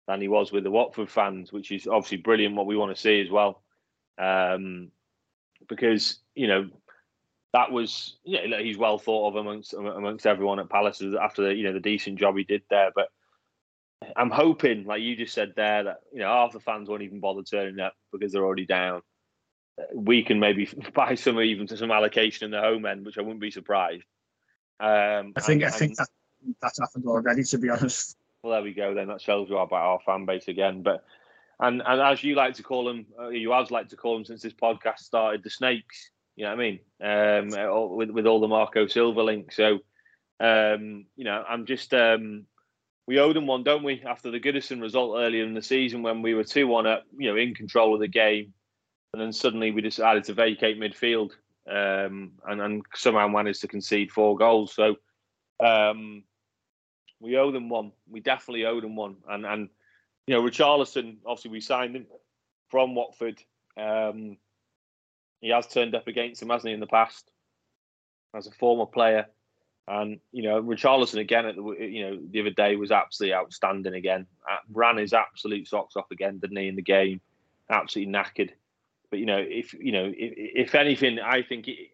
than he was with the Watford fans, which is obviously brilliant. What we want to see as well, um, because you know that was yeah he's well thought of amongst amongst everyone at Palace after the you know the decent job he did there. But I'm hoping, like you just said there, that you know half the fans won't even bother turning up because they're already down. We can maybe *laughs* buy some even to some allocation in the home end, which I wouldn't be surprised. Um, I think and, I think that, that's happened already. To be honest. Well, there we go. Then that shows you about our fan base again. But and and as you like to call them, uh, you have like to call them since this podcast started, the snakes. You know what I mean? Um, uh, with with all the Marco Silva links. So, um, you know, I'm just um, we owe them one, don't we? After the Goodison result earlier in the season, when we were two one up, you know, in control of the game, and then suddenly we decided to vacate midfield, um, and and somehow managed to concede four goals. So. Um, we owe them one. We definitely owe them one. And and you know, Richarlison, obviously we signed him from Watford. Um, he has turned up against him, hasn't he, in the past as a former player. And you know, Richarlison again at the you know the other day was absolutely outstanding again. Uh, ran his absolute socks off again, didn't he, in the game? Absolutely knackered. But you know, if you know, if, if anything, I think it,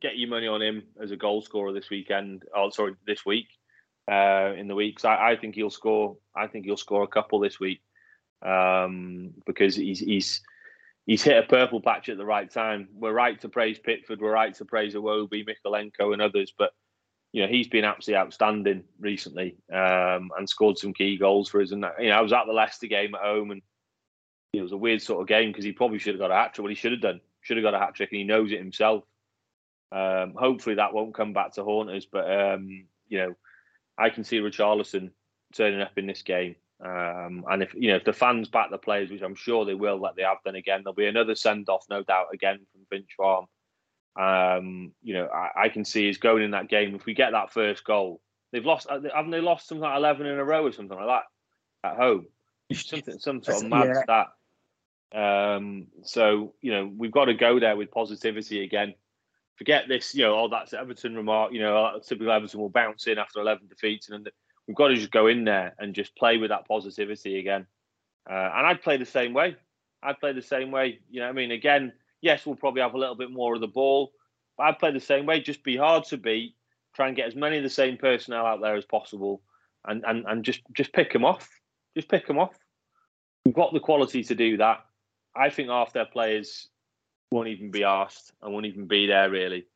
get your money on him as a goal scorer this weekend. Oh, sorry, this week uh, in the weeks. I, I, think he'll score. I think he'll score a couple this week um, because he's he's he's hit a purple patch at the right time. We're right to praise Pickford. We're right to praise Iwobi, Mykolenko, and others, but you know he's been absolutely outstanding recently um, and scored some key goals for us. And you know I was at the Leicester game at home, and it was a weird sort of game because he probably should have got a hat trick. What he should have done should have got a hat trick, and he knows it himself. Um, hopefully that won't come back to haunt us, but um, you know I can see Richarlison turning up in this game. Um, and if you know if the fans back the players, which I'm sure they will, like they have done again, there'll be another send off, no doubt, again from Finch Farm. Um, you know, I, I, can see us going in that game. If we get that first goal, they've lost, uh, haven't they lost something like 11 in a row or something like that at home? *laughs* Something, some sort of mad yeah. stat. Um, so you know, we've got to go there with positivity again forget this, you know, oh, that's Everton remark, you know, typical Everton will bounce in after 11 defeats. And we've got to just go in there and just play with that positivity again. Uh, and I'd play the same way. I'd play the same way. You know I mean? Again, yes, we'll probably have a little bit more of the ball, but I'd play the same way. Just be hard to beat, try and get as many of the same personnel out there as possible and, and, and just, just pick them off. Just pick them off. We've got the quality to do that. I think half their players won't even be asked and won't even be there really.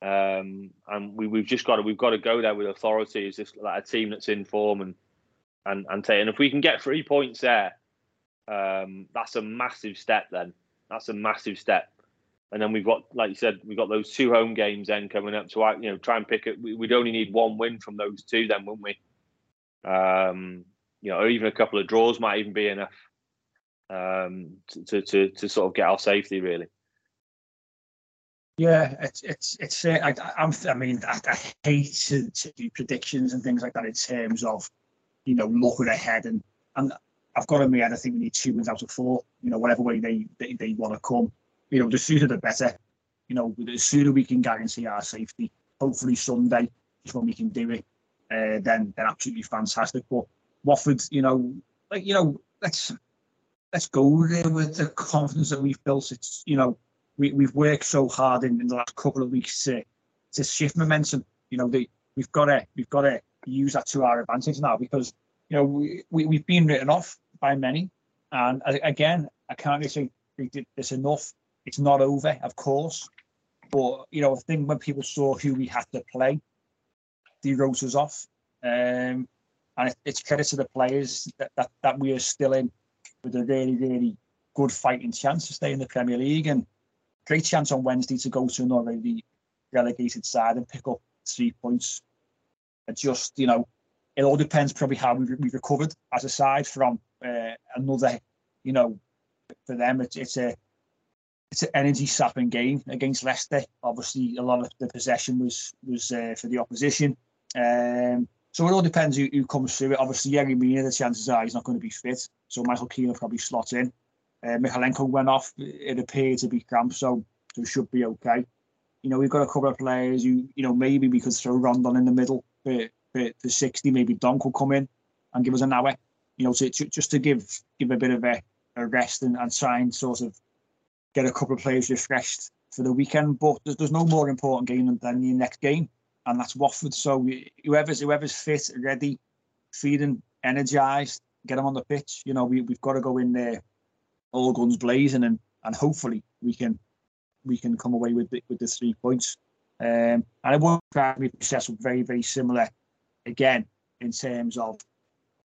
Um, and we, we've just got to we've got to go there with authority as this like a team that's in form and and and take. And if we can get three points there, um, that's a massive step. Then that's a massive step. And then we've got, like you said, we've got those two home games then coming up. So I, you know, try and pick it. We'd only need one win from those two, then, wouldn't we? Um, you know, even a couple of draws might even be enough um, to, to to sort of get our safety really. Yeah, it's it's it's. Uh, I, I'm. I mean, I, I hate to, to, do predictions and things like that in terms of, you know, looking ahead and and I've got in my head. I think we need two wins out of four. You know, whatever way they they, they want to come. You know, the sooner the better. You know, the sooner we can guarantee our safety. Hopefully Sunday is when we can do it. Uh, then, then absolutely fantastic. But Watford, you know, like you know, let's let's go there with the confidence that we've built. It's you know, we we've worked so hard in, in the last couple of weeks to to shift momentum. You know, the, we've got to we've got to use that to our advantage now because you know we, we we've been written off by many, and again, I can't really say we did this enough. It's not over, of course, but you know, I think when people saw who we had to play, they wrote us off. Um, and it's credit to the players that, that, that we are still in with a really, really good fighting chance to stay in the Premier League and great chance on Wednesday to go to an already relegated side and pick up three points. And just, you know, it all depends probably how we, we recovered as a side from uh, another, you know, for them, it's, it's a it's an energy sapping game against Leicester. Obviously, a lot of the possession was was uh, for the opposition. Um, so it all depends who, who comes through it. Obviously, Yerry Mina, the chances are he's not going to be fit. So Michael Keane will probably slot in. Uh, Mykolenko went off. It appeared to be cramp, so, so should be okay. You know, we've got a couple of players who, you know, maybe we could throw Rondon in the middle for, for, for 60. Maybe Donk will come in and give us an hour. You know, to, to, just to give give a bit of a, a rest and, and try and sort of get a couple of players refreshed for the weekend. But there's, there's no more important game than, than your next game and that's Watford. So whoever's whoever's fit, ready, feeding, energised, get them on the pitch. You know, we we've got to go in there, all guns blazing, and and hopefully we can we can come away with the, with the three points. Um, and it won't be successful. Very very similar, again in terms of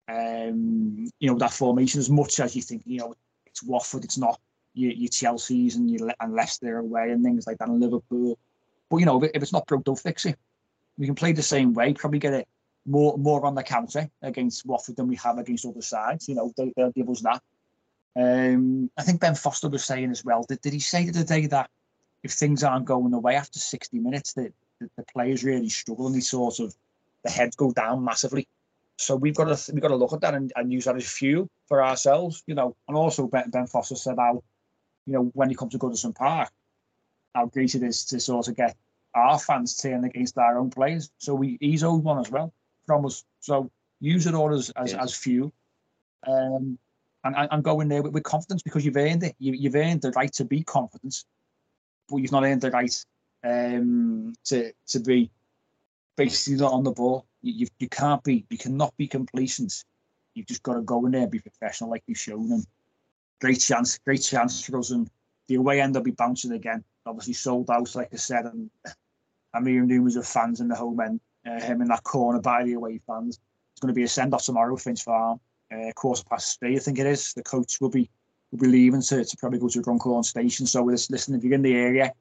um, you know that formation. As much as you think, you know, it's Watford, it's not your, your Chelsea's and your and Leicester away and things like that, and Liverpool. But you know, if, if it's not broke, don't fix it we can play the same way, probably get it more more on the counter against Watford than we have against other sides. You know, they, will give us that. Um, I think Ben Foster was saying as well. Did, did he say the day that if things aren't going away after 60 minutes, that the, the, players really struggle and they sort of the heads go down massively. So we've got to we've got to look at that and, and use that as fuel for ourselves, you know. And also Ben, ben Foster said how, you know, when he comes to Goodison Park, how great it is to sort of get our fans turn against our own players. So we he's owed one as well from us. So use it all as as, as fuel. Um, and, and go in there with, with confidence because you've earned it. You, you've earned the right to be confident, but you've not earned the right um, to to be basically not on the ball. You, you, you can't be, you cannot be complacent. You've just got to go in there and be professional like you've shown. And great chance, great chance for us. And the away end will be bouncing again. Obviously sold out, like I said, and I'm rumours of fans in the home end, uh, him in that corner by the away fans. It's going to be a send off tomorrow, Finch Farm, uh, quarter past three, I think it is. The coach will be will be leaving to, to probably go to Runcorn Station. So, listen, if you're in the area,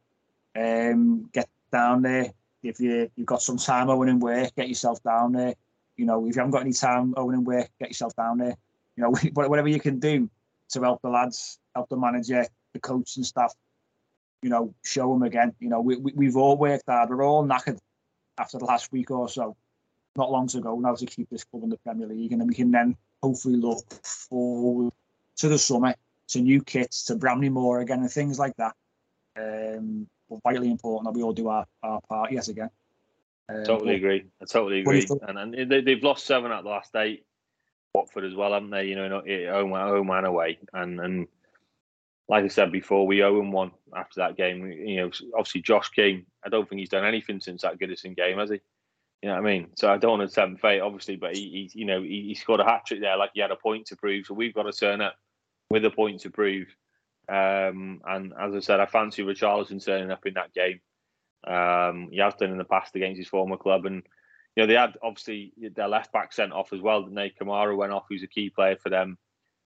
um, get down there. If you you've got some time owing in work, get yourself down there. You know, if you haven't got any time owing in work, get yourself down there. You know, *laughs* whatever you can do to help the lads, help the manager, the coach and staff you know, show them again. You know, we, we, have all worked hard. We're all knackered after the last week or so, not long to go now to keep this club in the Premier League. And then we can then hopefully look forward to the summer, to new kits, to Bramley-Moore again, and things like that. Um, but vitally important that we all do our, our part yet again. Um, totally agree. I totally agree. And, and they, have lost seven at the last eight. Watford as well, haven't they? You know, home, home and away. And, and like I said before, we owe him one after that game. You know, obviously Josh King. I don't think he's done anything since that Goodison game, has he? You know what I mean? So I don't want to tempt fate, obviously, but he, he you know, he, he, scored a hat trick there, like he had a point to prove. So we've got to turn up with a point to prove. Um, and as I said, I fancy Richarlison turning up in that game. Um, he has done in the past against his former club, and you know they had obviously their left back sent off as well. Didn't? Kamara went off, who's a key player for them.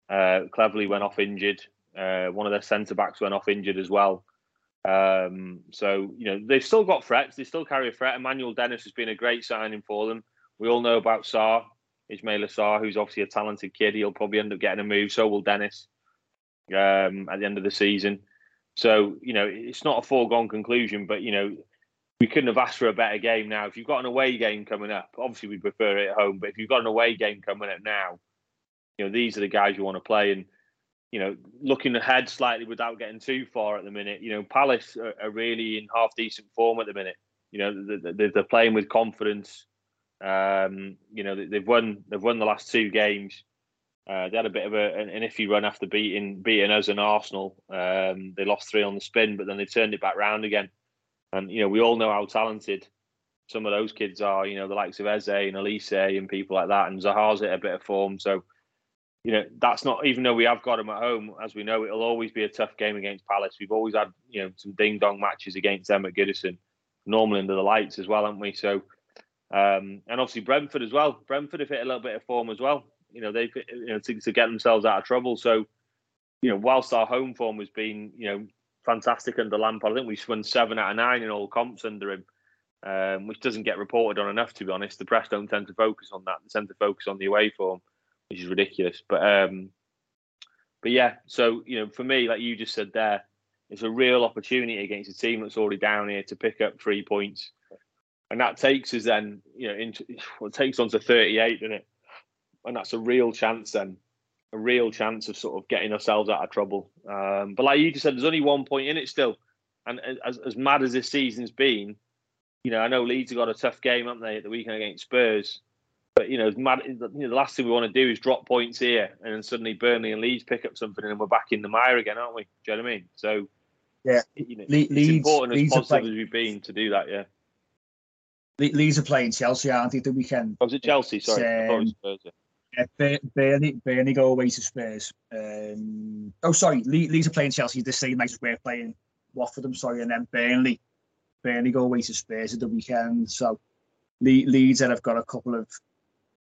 Uh, Cleverley went off injured. Uh, one of their centre backs went off injured as well. Um, so you know they've still got threats. They still carry a threat. Emmanuel Dennis has been a great signing for them. We all know about Sarr, Ismaila Sarr, who's obviously a talented kid. He'll probably end up getting a move. So will Dennis um, at the end of the season. So you know it's not a foregone conclusion, but you know we couldn't have asked for a better game now. If you've got an away game coming up, obviously we prefer it at home. But if you've got an away game coming up now, you know these are the guys you want to play and you know, looking ahead slightly without getting too far at the minute, you know, Palace are, are really in half decent form at the minute. You know, they're, they're playing with confidence. Um, you know, they've won they've won the last two games. Uh, they had a bit of a, an, iffy run after beating beating us and Arsenal. Um, they lost three on the spin, but then they turned it back round again. And you know, we all know how talented some of those kids are. You know, the likes of Eze and Olise and people like that. And Zaha's at a bit of form, so you know, that's not even though we have got them at home, as we know, it'll always be a tough game against Palace. We've always had, you know, some ding dong matches against them at Goodison, normally under the lights as well, haven't we? So, um, and obviously Brentford as well. Brentford have hit a little bit of form as well. You know, they've you know to, to get themselves out of trouble. So, you know, whilst our home form has been, you know, fantastic under Lampard, I think we've won seven out of nine in all comps under him. Um, which doesn't get reported on enough, to be honest. The press don't tend to focus on that. They tend to focus on the away form which is ridiculous. But um, but yeah, so you know, for me, like you just said there, it's a real opportunity against a team that's already down here to pick up three points, and that takes us then, you know, into well, it takes on to thirty-eight, doesn't it? And that's a real chance then, a real chance of sort of getting ourselves out of trouble. Um, but like you just said, there's only one point in it still, and as as mad as this season's been, you know, I know Leeds have got a tough game, haven't they, at the weekend against Spurs. But you know, mad, you know, the last thing we want to do is drop points here, and then suddenly Burnley and Leeds pick up something, and we're back in the mire again, aren't we? Do you know what I mean? So, yeah, you know, Le- it's Leeds, important as Leeds positive as we've been to do that. Yeah. Le- Leeds are playing Chelsea, aren't they? The weekend. Oh, was it Chelsea? Sorry, um, Spurs, yeah. Burnley, Burnley go away to Spurs. Um, oh, sorry, Le- Leeds are playing Chelsea the same night as we're playing Watford. I'm sorry, and then Burnley, Burnley go away to Spurs at the weekend. So Le- Leeds that have got a couple of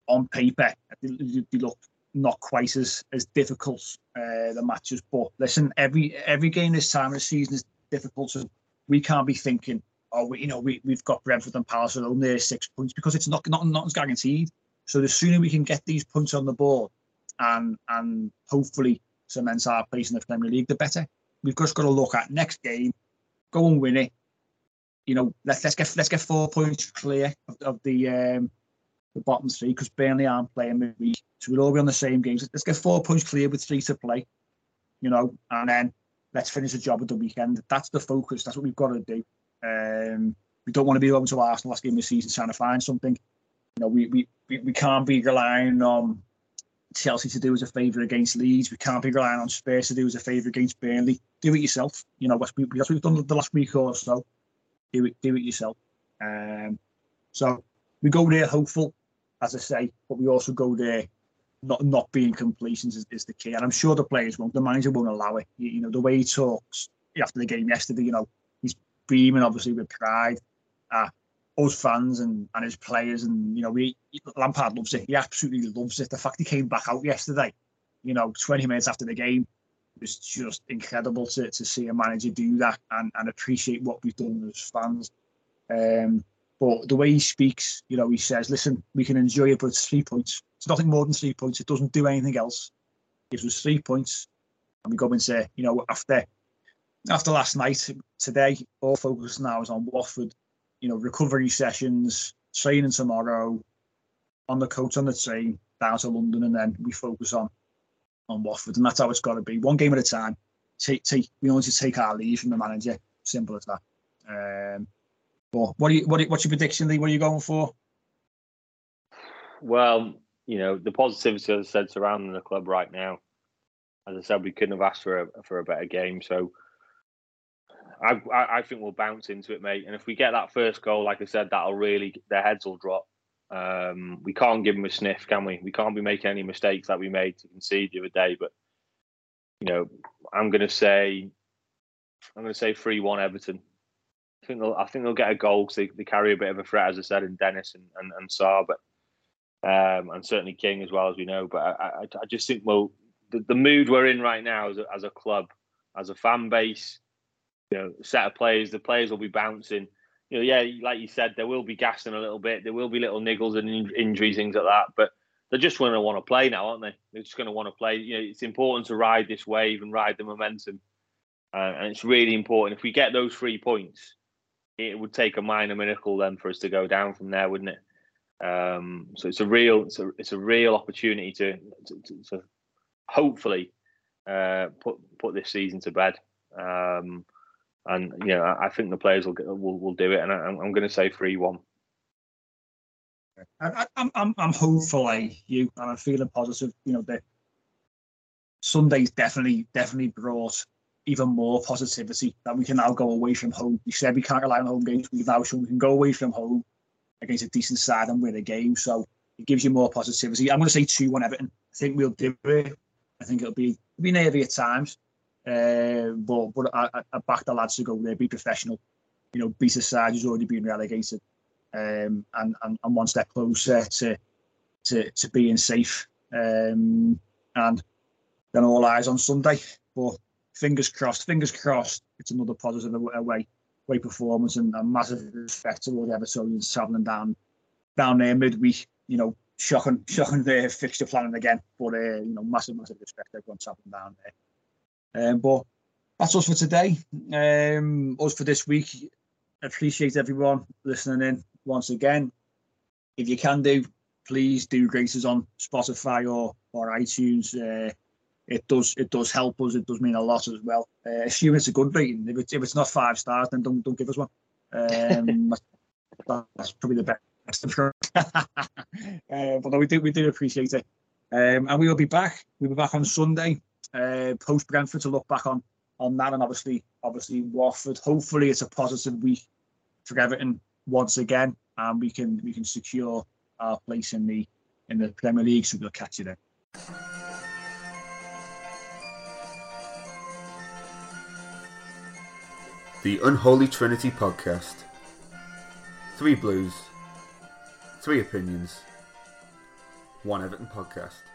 on paper, they, they look not quite as as difficult uh, the matches. But listen, every every game this time of the season is difficult. So we can't be thinking, oh, we, you know, we we've got Brentford and Palace alone there six points because it's not not nothing's guaranteed. So the sooner we can get these points on the board, and and hopefully cement our place in the Premier League, the better. We've just got to look at next game, go and win it. You know, let's let's get let's get four points clear of, of the um, the bottom three because Burnley aren't playing midweek. So we'll all be on the same games. Let's get four points clear with three to play, you know, and then let's finish the job at the weekend. That's the focus. That's what we've got to do. Um, we don't want to be going to Arsenal last game of the season trying to find something. You know, we, we, we, we can't be relying on Chelsea to do as a favour against Leeds. We can't be relying on Spurs to do as a favour against Burnley. Do it yourself. You know, what we've done the last week or so. Do it, do it yourself. Um, so we go there hopeful as I say, but we also go there not not being completions is, is the key. And I'm sure the players won't, the manager won't allow it. You, you, know, the way he talks after the game yesterday, you know, he's beaming obviously with pride. Uh, us fans and, and his players and you know we Lampard loves it. He absolutely loves it. The fact he came back out yesterday, you know, 20 minutes after the game, was just incredible to, to see a manager do that and, and appreciate what we've done as fans. Um, but the way he speaks, you know, he says, listen, we can enjoy it, but it's three points. It's nothing more than three points. It doesn't do anything else. It gives us three points. And we go into, you know, after after last night, today, all focus now is on Watford, you know, recovery sessions, training tomorrow, on the coach, on the train, down to London, and then we focus on on Watford. And that's how it's got to be. One game at a time. Take, take, we only to take our leave from the manager. Simple as that. Um, but what are you, what are, what's your prediction, Lee? What are you going for? Well, you know, the positivity, as I said, surrounding the club right now. As I said, we couldn't have asked for a for a better game. So I, I, think we'll bounce into it, mate. And if we get that first goal, like I said, that'll really their heads will drop. Um, we can't give them a sniff, can we? We can't be making any mistakes that we made to concede the other day. But you know, I'm going to say, I'm going to say three one Everton. I think they'll I think they'll get a goal because they, they carry a bit of a threat, as I said, in Dennis and and, and Sarr, but um, and certainly King as well as we know. But I, I, I just think well, the, the mood we're in right now as a, as a club, as a fan base, you know, set of players, the players will be bouncing. You know, yeah, like you said, there will be gassing a little bit. There will be little niggles and in, injuries, things like that. But they're just going to want to play now, aren't they? They're just going to want to play. You know, it's important to ride this wave and ride the momentum, uh, and it's really important. If we get those three points, it would take a minor miracle then for us to go down from there, wouldn't it? Um, so it's a real, it's a, it's a real opportunity to, to, to, to hopefully uh, put put this season to bed. Um, and you know, I, I think the players will, get, will will do it, and I, am going to say three one. I, I'm I'm I'm hopeful, like you, and I'm feeling positive. You know, the Sunday's definitely definitely brought even more positivity that we can now go away from home. You said we can't rely on home games. We've now show we can go away from home against a decent side and win a game. So it gives you more positivity. I'm going to say two one Everton. I think we'll do it. I think it'll be it'll be nervy at times, uh, but but I, I back the lads to go there, be professional. You know, beat a side who's already been relegated, um, and, and and one step closer to to to being safe. Um, and then all eyes on Sunday. But fingers crossed, fingers crossed, it's another positive away away performance and, a massive respect to all the Evertonians travelling down down there midweek. You know, shocking, shocking their fixture planning again. But uh, you know, massive, massive respect to everyone travelling down there. Um, but that's us for today. Um, us for this week. Appreciate everyone listening in once again. If you can do, please do rate us on Spotify or or iTunes. Uh, it does it does help us. It does mean a lot as well. Uh, assume it's a good rating. If it's if it's not five stars, then don't don't give us one. Um, *laughs* that's probably the best. *laughs* uh, but no, we do we do appreciate it. Um, and we will be back. We'll be back on Sunday, uh, post Brentford to look back on on that, and obviously obviously Watford. Hopefully, it's a positive week for Everton once again, and we can we can secure our place in the in the Premier League. So we'll catch you there. The Unholy Trinity Podcast. Three Blues, three opinions, one Everton podcast.